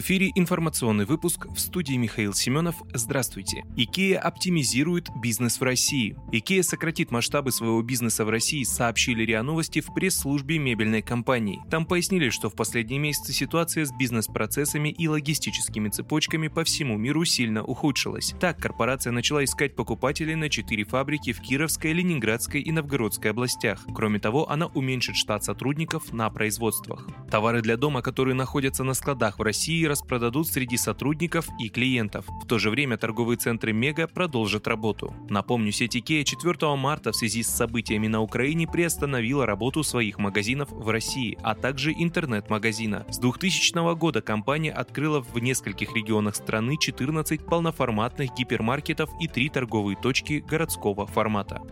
В эфире информационный выпуск в студии Михаил Семенов. Здравствуйте. IKEA оптимизирует бизнес в России. IKEA сократит масштабы своего бизнеса в России, сообщили РИА Новости в пресс-службе мебельной компании. Там пояснили, что в последние месяцы ситуация с бизнес-процессами и логистическими цепочками по всему миру сильно ухудшилась. Так, корпорация начала искать покупателей на четыре фабрики в Кировской, Ленинградской и Новгородской областях. Кроме того, она уменьшит штат сотрудников на производствах. Товары для дома, которые находятся на складах в России, распродадут среди сотрудников и клиентов. В то же время торговые центры Мега продолжат работу. Напомню, сеть Икея 4 марта в связи с событиями на Украине приостановила работу своих магазинов в России, а также интернет-магазина. С 2000 года компания открыла в нескольких регионах страны 14 полноформатных гипермаркетов и 3 торговые точки городского формата.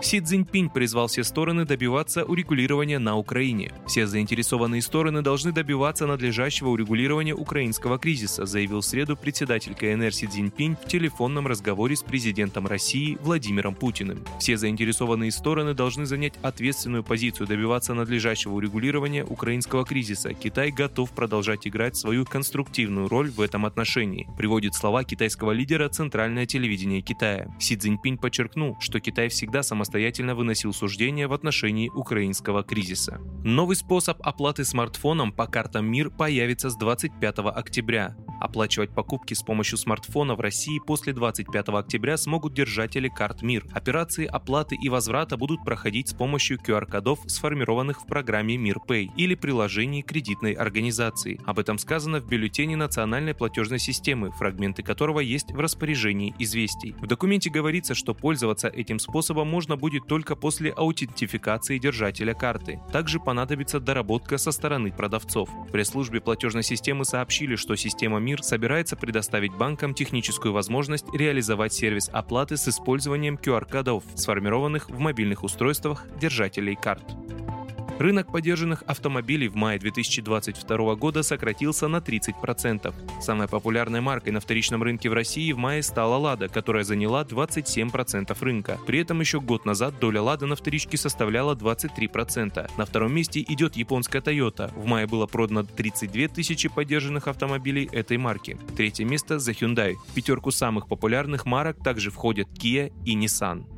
Си Цзиньпинь призвал все стороны добиваться урегулирования на Украине. Все заинтересованные стороны должны добиваться надлежащего урегулирования украинского кризиса, заявил в среду председатель КНР Си Цзиньпинь в телефонном разговоре с президентом России Владимиром Путиным. Все заинтересованные стороны должны занять ответственную позицию добиваться надлежащего урегулирования украинского кризиса. Китай готов продолжать играть свою конструктивную роль в этом отношении, приводит слова китайского лидера Центральное телевидение Китая. Си Цзиньпинь подчеркнул, что Китай всегда самостоятельно самостоятельно выносил суждения в отношении украинского кризиса. Новый способ оплаты смартфоном по картам МИР появится с 25 октября. Оплачивать покупки с помощью смартфона в России после 25 октября смогут держатели карт МИР. Операции оплаты и возврата будут проходить с помощью QR-кодов, сформированных в программе МИР-Пэй или приложении кредитной организации. Об этом сказано в бюллетене национальной платежной системы, фрагменты которого есть в распоряжении известий. В документе говорится, что пользоваться этим способом можно будет только после аутентификации держателя карты. Также понадобится доработка со стороны продавцов. В пресс-службе платежной системы сообщили, что система МИР собирается предоставить банкам техническую возможность реализовать сервис оплаты с использованием QR-кодов, сформированных в мобильных устройствах держателей карт. Рынок подержанных автомобилей в мае 2022 года сократился на 30%. Самой популярной маркой на вторичном рынке в России в мае стала «Лада», которая заняла 27% рынка. При этом еще год назад доля «Лада» на вторичке составляла 23%. На втором месте идет японская Toyota. В мае было продано 32 тысячи подержанных автомобилей этой марки. Третье место за Hyundai. В пятерку самых популярных марок также входят Kia и Nissan.